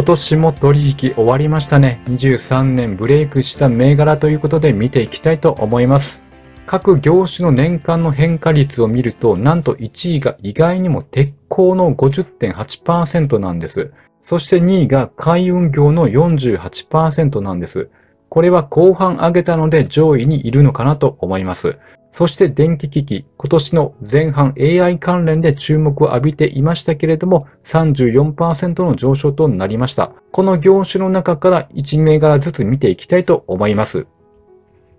今年も取引終わりましたね。23年ブレイクした銘柄ということで見ていきたいと思います。各業種の年間の変化率を見ると、なんと1位が意外にも鉄鋼の50.8%なんです。そして2位が海運業の48%なんです。これは後半上げたので上位にいるのかなと思います。そして電気機器、今年の前半 AI 関連で注目を浴びていましたけれども、34%の上昇となりました。この業種の中から1銘柄ずつ見ていきたいと思います。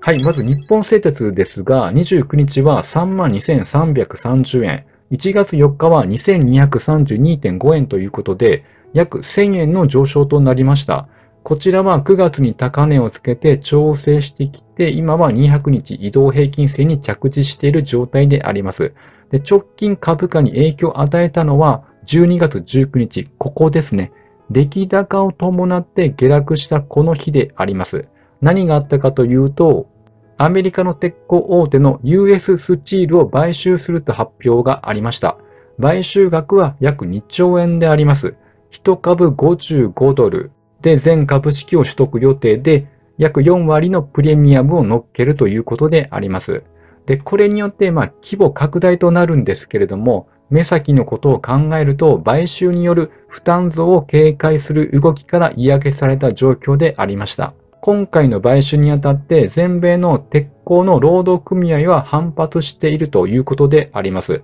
はい、まず日本製鉄ですが、29日は32,330円、1月4日は2232.5円ということで、約1000円の上昇となりました。こちらは9月に高値をつけて調整してきて、今は200日移動平均線に着地している状態であります。で直近株価に影響を与えたのは12月19日、ここですね。出来高を伴って下落したこの日であります。何があったかというと、アメリカの鉄鋼大手の US スチールを買収すると発表がありました。買収額は約2兆円であります。1株55ドル、で、全株式を取得予定で、約4割のプレミアムを乗っけるということであります。で、これによって、まあ、規模拡大となるんですけれども、目先のことを考えると、買収による負担増を警戒する動きから嫌気された状況でありました。今回の買収にあたって、全米の鉄鋼の労働組合は反発しているということであります。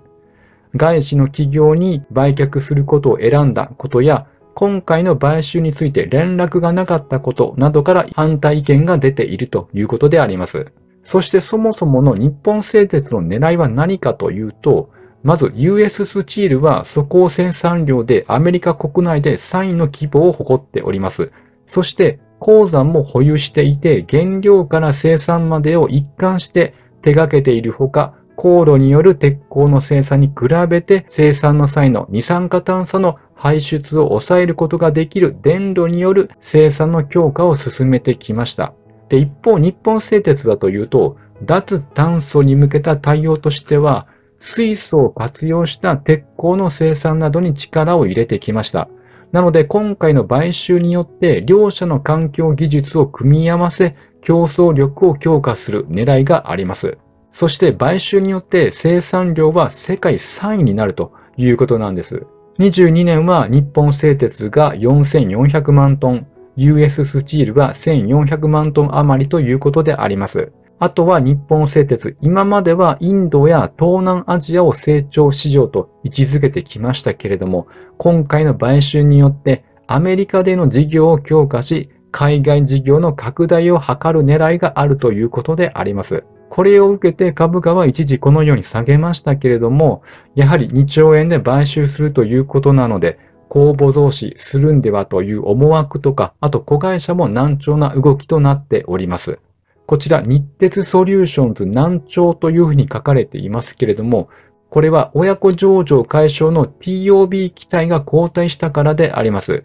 外資の企業に売却することを選んだことや、今回の買収について連絡がなかったことなどから反対意見が出ているということであります。そしてそもそもの日本製鉄の狙いは何かというと、まず US スチールは素行生産量でアメリカ国内で3位の規模を誇っております。そして鉱山も保有していて原料から生産までを一貫して手掛けているほか、航路による鉄鋼の生産に比べて生産の際の二酸化炭素の排出を抑えることができる電炉による生産の強化を進めてきました。で、一方、日本製鉄はというと、脱炭素に向けた対応としては、水素を活用した鉄鋼の生産などに力を入れてきました。なので今回の買収によって両者の環境技術を組み合わせ競争力を強化する狙いがあります。そして買収によって生産量は世界3位になるということなんです。22年は日本製鉄が4400万トン、US スチールが1400万トン余りということであります。あとは日本製鉄、今まではインドや東南アジアを成長市場と位置づけてきましたけれども、今回の買収によってアメリカでの事業を強化し、海外事業の拡大を図る狙いがあるということであります。これを受けて株価は一時このように下げましたけれども、やはり2兆円で買収するということなので、公募増資するんではという思惑とか、あと子会社も難聴な動きとなっております。こちら、日鉄ソリューションズ難聴というふうに書かれていますけれども、これは親子上場解消の TOB 期待が後退したからであります。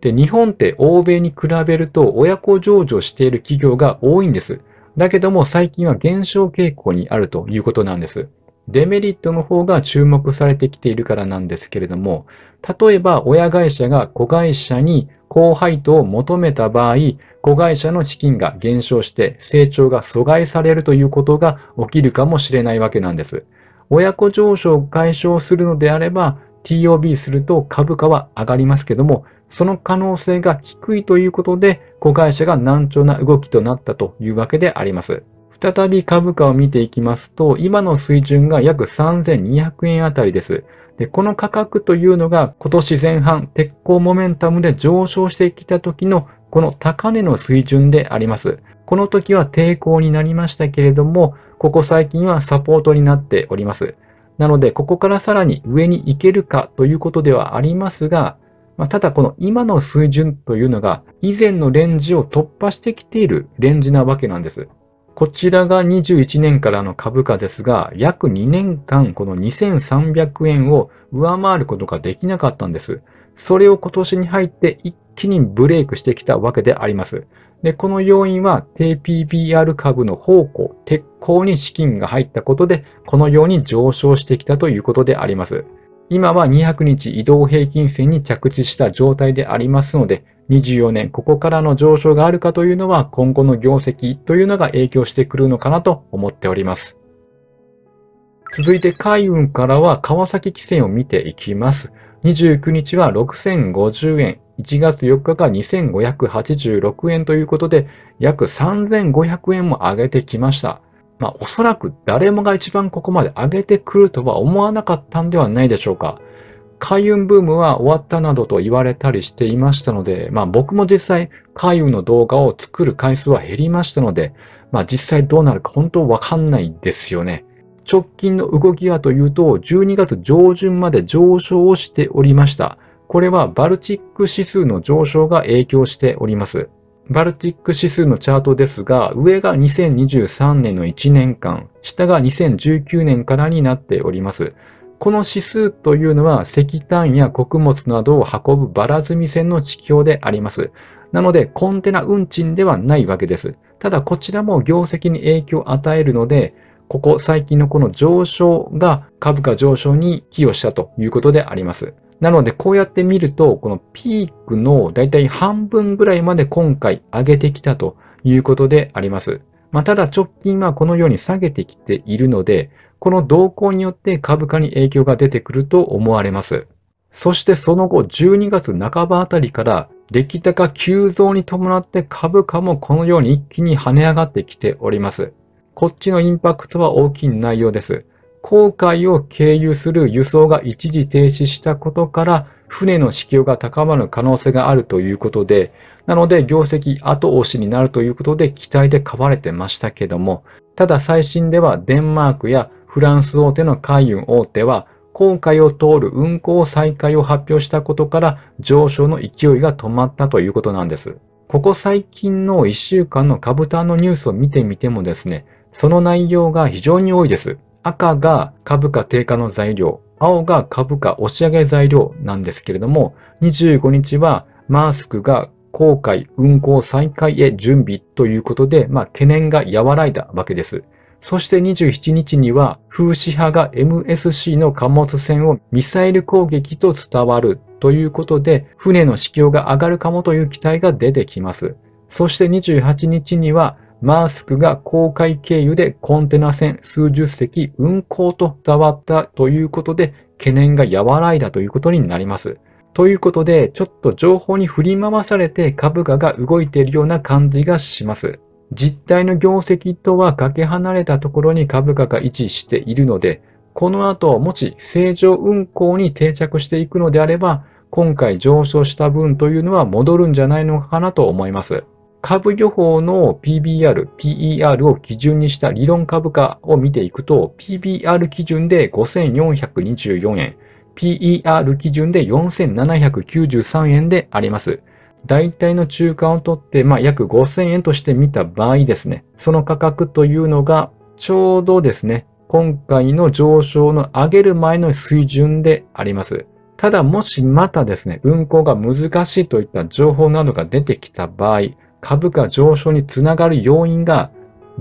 で、日本って欧米に比べると親子上場している企業が多いんです。だけども最近は減少傾向にあるということなんです。デメリットの方が注目されてきているからなんですけれども、例えば親会社が子会社に高配当を求めた場合、子会社の資金が減少して成長が阻害されるということが起きるかもしれないわけなんです。親子上昇を解消するのであれば、TOB すると株価は上がりますけども、その可能性が低いということで、子会社が難聴な動きとなったというわけであります。再び株価を見ていきますと、今の水準が約3200円あたりです。で、この価格というのが今年前半、鉄鋼モメンタムで上昇してきた時のこの高値の水準であります。この時は抵抗になりましたけれども、ここ最近はサポートになっております。なので、ここからさらに上に行けるかということではありますが、まあ、ただこの今の水準というのが以前のレンジを突破してきているレンジなわけなんです。こちらが21年からの株価ですが、約2年間この2300円を上回ることができなかったんです。それを今年に入って一気にブレイクしてきたわけであります。で、この要因は低 PBR 株の方向、鉄鋼に資金が入ったことで、このように上昇してきたということであります。今は200日移動平均線に着地した状態でありますので、24年ここからの上昇があるかというのは今後の業績というのが影響してくるのかなと思っております。続いて海運からは川崎汽船を見ていきます。29日は6050円、1月4日が2586円ということで、約3500円も上げてきました。まあおそらく誰もが一番ここまで上げてくるとは思わなかったんではないでしょうか。海運ブームは終わったなどと言われたりしていましたので、まあ僕も実際海運の動画を作る回数は減りましたので、まあ実際どうなるか本当わかんないですよね。直近の動きはというと、12月上旬まで上昇をしておりました。これはバルチック指数の上昇が影響しております。バルチック指数のチャートですが、上が2023年の1年間、下が2019年からになっております。この指数というのは石炭や穀物などを運ぶバラ積み線の地表であります。なので、コンテナ運賃ではないわけです。ただ、こちらも業績に影響を与えるので、ここ最近のこの上昇が株価上昇に寄与したということであります。なので、こうやって見ると、このピークのだいたい半分ぐらいまで今回上げてきたということであります。まあ、ただ直近はこのように下げてきているので、この動向によって株価に影響が出てくると思われます。そしてその後12月半ばあたりから出来高急増に伴って株価もこのように一気に跳ね上がってきております。こっちのインパクトは大きい内容です。航海を経由する輸送が一時停止したことから、船の市況が高まる可能性があるということで、なので業績後押しになるということで期待で買われてましたけども、ただ最新ではデンマークやフランス大手の海運大手は、航海を通る運航再開を発表したことから上昇の勢いが止まったということなんです。ここ最近の1週間の株単のニュースを見てみてもですね、その内容が非常に多いです。赤が株価低下の材料、青が株価押し上げ材料なんですけれども、25日はマースクが航海運航再開へ準備ということで、まあ、懸念が和らいだわけです。そして27日には、風刺派が MSC の貨物船をミサイル攻撃と伝わるということで、船の士気が上がるかもという期待が出てきます。そして28日には、マースクが公海経由でコンテナ船数十隻運航と伝わったということで、懸念が和らいだということになります。ということで、ちょっと情報に振り回されて株価が動いているような感じがします。実態の業績とはかけ離れたところに株価が位置しているので、この後、もし正常運行に定着していくのであれば、今回上昇した分というのは戻るんじゃないのかなと思います。株予報の PBR、PER を基準にした理論株価を見ていくと、PBR 基準で5424円、PER 基準で4793円であります。大体の中間を取って、まあ、約5000円として見た場合ですね、その価格というのが、ちょうどですね、今回の上昇の上げる前の水準であります。ただ、もしまたですね、運行が難しいといった情報などが出てきた場合、株価上昇につながる要因が、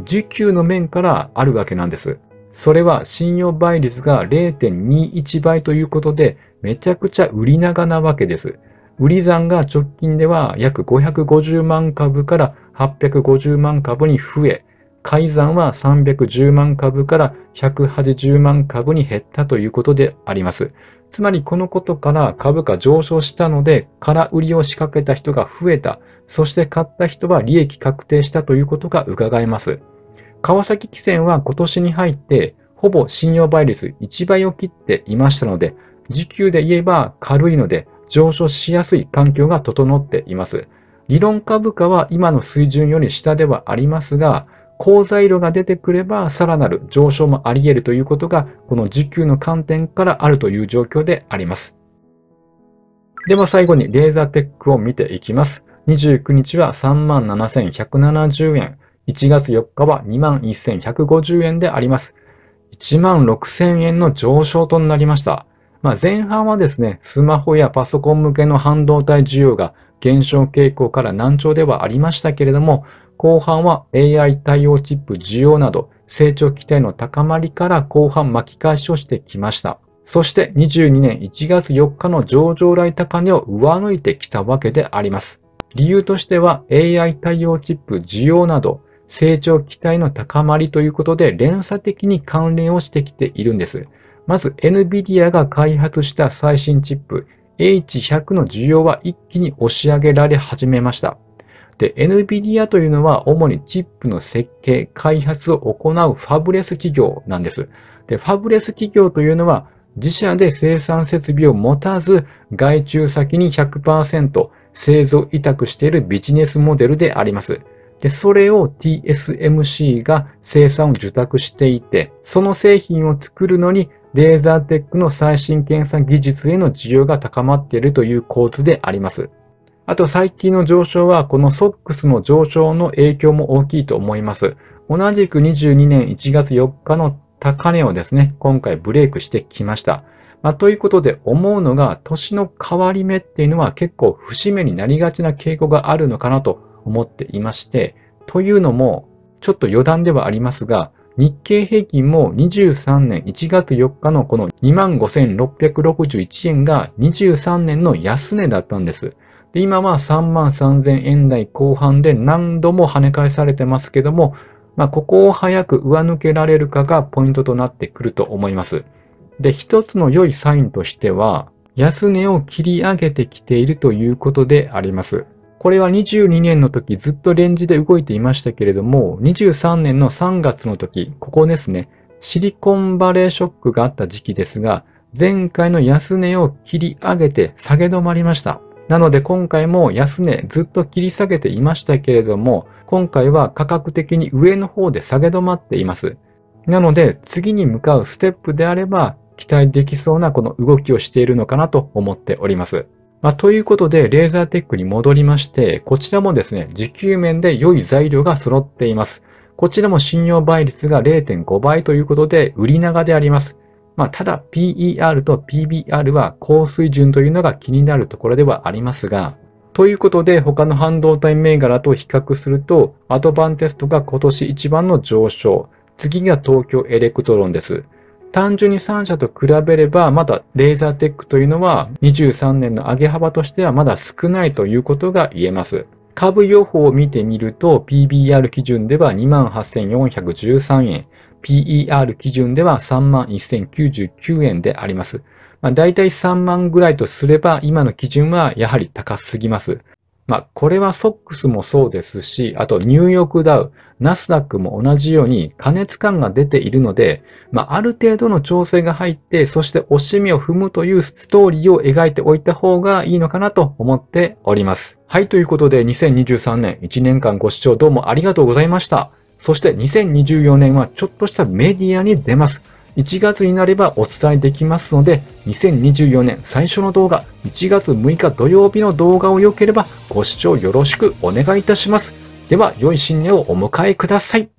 需給の面からあるわけなんです。それは信用倍率が0.21倍ということで、めちゃくちゃ売り長なわけです。売り算が直近では約550万株から850万株に増え、改ざんは310万株から180万株に減ったということであります。つまりこのことから株価上昇したので、空売りを仕掛けた人が増えた。そして買った人は利益確定したということが伺えます。川崎汽船は今年に入ってほぼ信用倍率1倍を切っていましたので、時給で言えば軽いので上昇しやすい環境が整っています。理論株価は今の水準より下ではありますが、好材料が出てくればさらなる上昇もあり得るということが、この需給の観点からあるという状況であります。では最後にレーザーテックを見ていきます。29日は37,170円。1月4日は21,150円であります。16,000円の上昇となりました。まあ、前半はですね、スマホやパソコン向けの半導体需要が減少傾向から難聴ではありましたけれども、後半は AI 対応チップ需要など成長期待の高まりから後半巻き返しをしてきました。そして22年1月4日の上場来高値を上抜いてきたわけであります。理由としては AI 対応チップ需要など成長期待の高まりということで連鎖的に関連をしてきているんです。まず NVIDIA が開発した最新チップ H100 の需要は一気に押し上げられ始めました。で、NVIDIA というのは主にチップの設計、開発を行うファブレス企業なんです。で、ファブレス企業というのは自社で生産設備を持たず、外注先に100%製造委託しているビジネスモデルであります。で、それを TSMC が生産を受託していて、その製品を作るのにレーザーテックの最新検査技術への需要が高まっているという構図であります。あと最近の上昇はこの SOX の上昇の影響も大きいと思います。同じく22年1月4日の高値をですね、今回ブレイクしてきました。まあ、ということで思うのが、年の変わり目っていうのは結構節目になりがちな傾向があるのかなと思っていまして、というのも、ちょっと余談ではありますが、日経平均も23年1月4日のこの25,661円が23年の安値だったんです。で今は3万3000円台後半で何度も跳ね返されてますけども、まあ、ここを早く上抜けられるかがポイントとなってくると思います。で、一つの良いサインとしては、安値を切り上げてきているということであります。これは22年の時ずっとレンジで動いていましたけれども、23年の3月の時、ここですね、シリコンバレーショックがあった時期ですが、前回の安値を切り上げて下げ止まりました。なので今回も安値ずっと切り下げていましたけれども、今回は価格的に上の方で下げ止まっています。なので次に向かうステップであれば期待できそうなこの動きをしているのかなと思っております。まあ、ということで、レーザーテックに戻りまして、こちらもですね、時給面で良い材料が揃っています。こちらも信用倍率が0.5倍ということで、売り長であります。まあ、ただ PER と PBR は高水準というのが気になるところではありますが、ということで他の半導体銘柄と比較すると、アドバンテストが今年一番の上昇、次が東京エレクトロンです。単純に3社と比べれば、まだレーザーテックというのは23年の上げ幅としてはまだ少ないということが言えます。株予報を見てみると、PBR 基準では28,413円、PER 基準では31,099円であります。まあ、大体3万ぐらいとすれば、今の基準はやはり高すぎます。まあ、これは SOX もそうですし、あとニューヨークダウ、ナスダックも同じように加熱感が出ているので、まあ、ある程度の調整が入って、そして押し目を踏むというストーリーを描いておいた方がいいのかなと思っております。はい、ということで2023年1年間ご視聴どうもありがとうございました。そして2024年はちょっとしたメディアに出ます。1月になればお伝えできますので、2024年最初の動画、1月6日土曜日の動画を良ければご視聴よろしくお願いいたします。では、良い新年をお迎えください。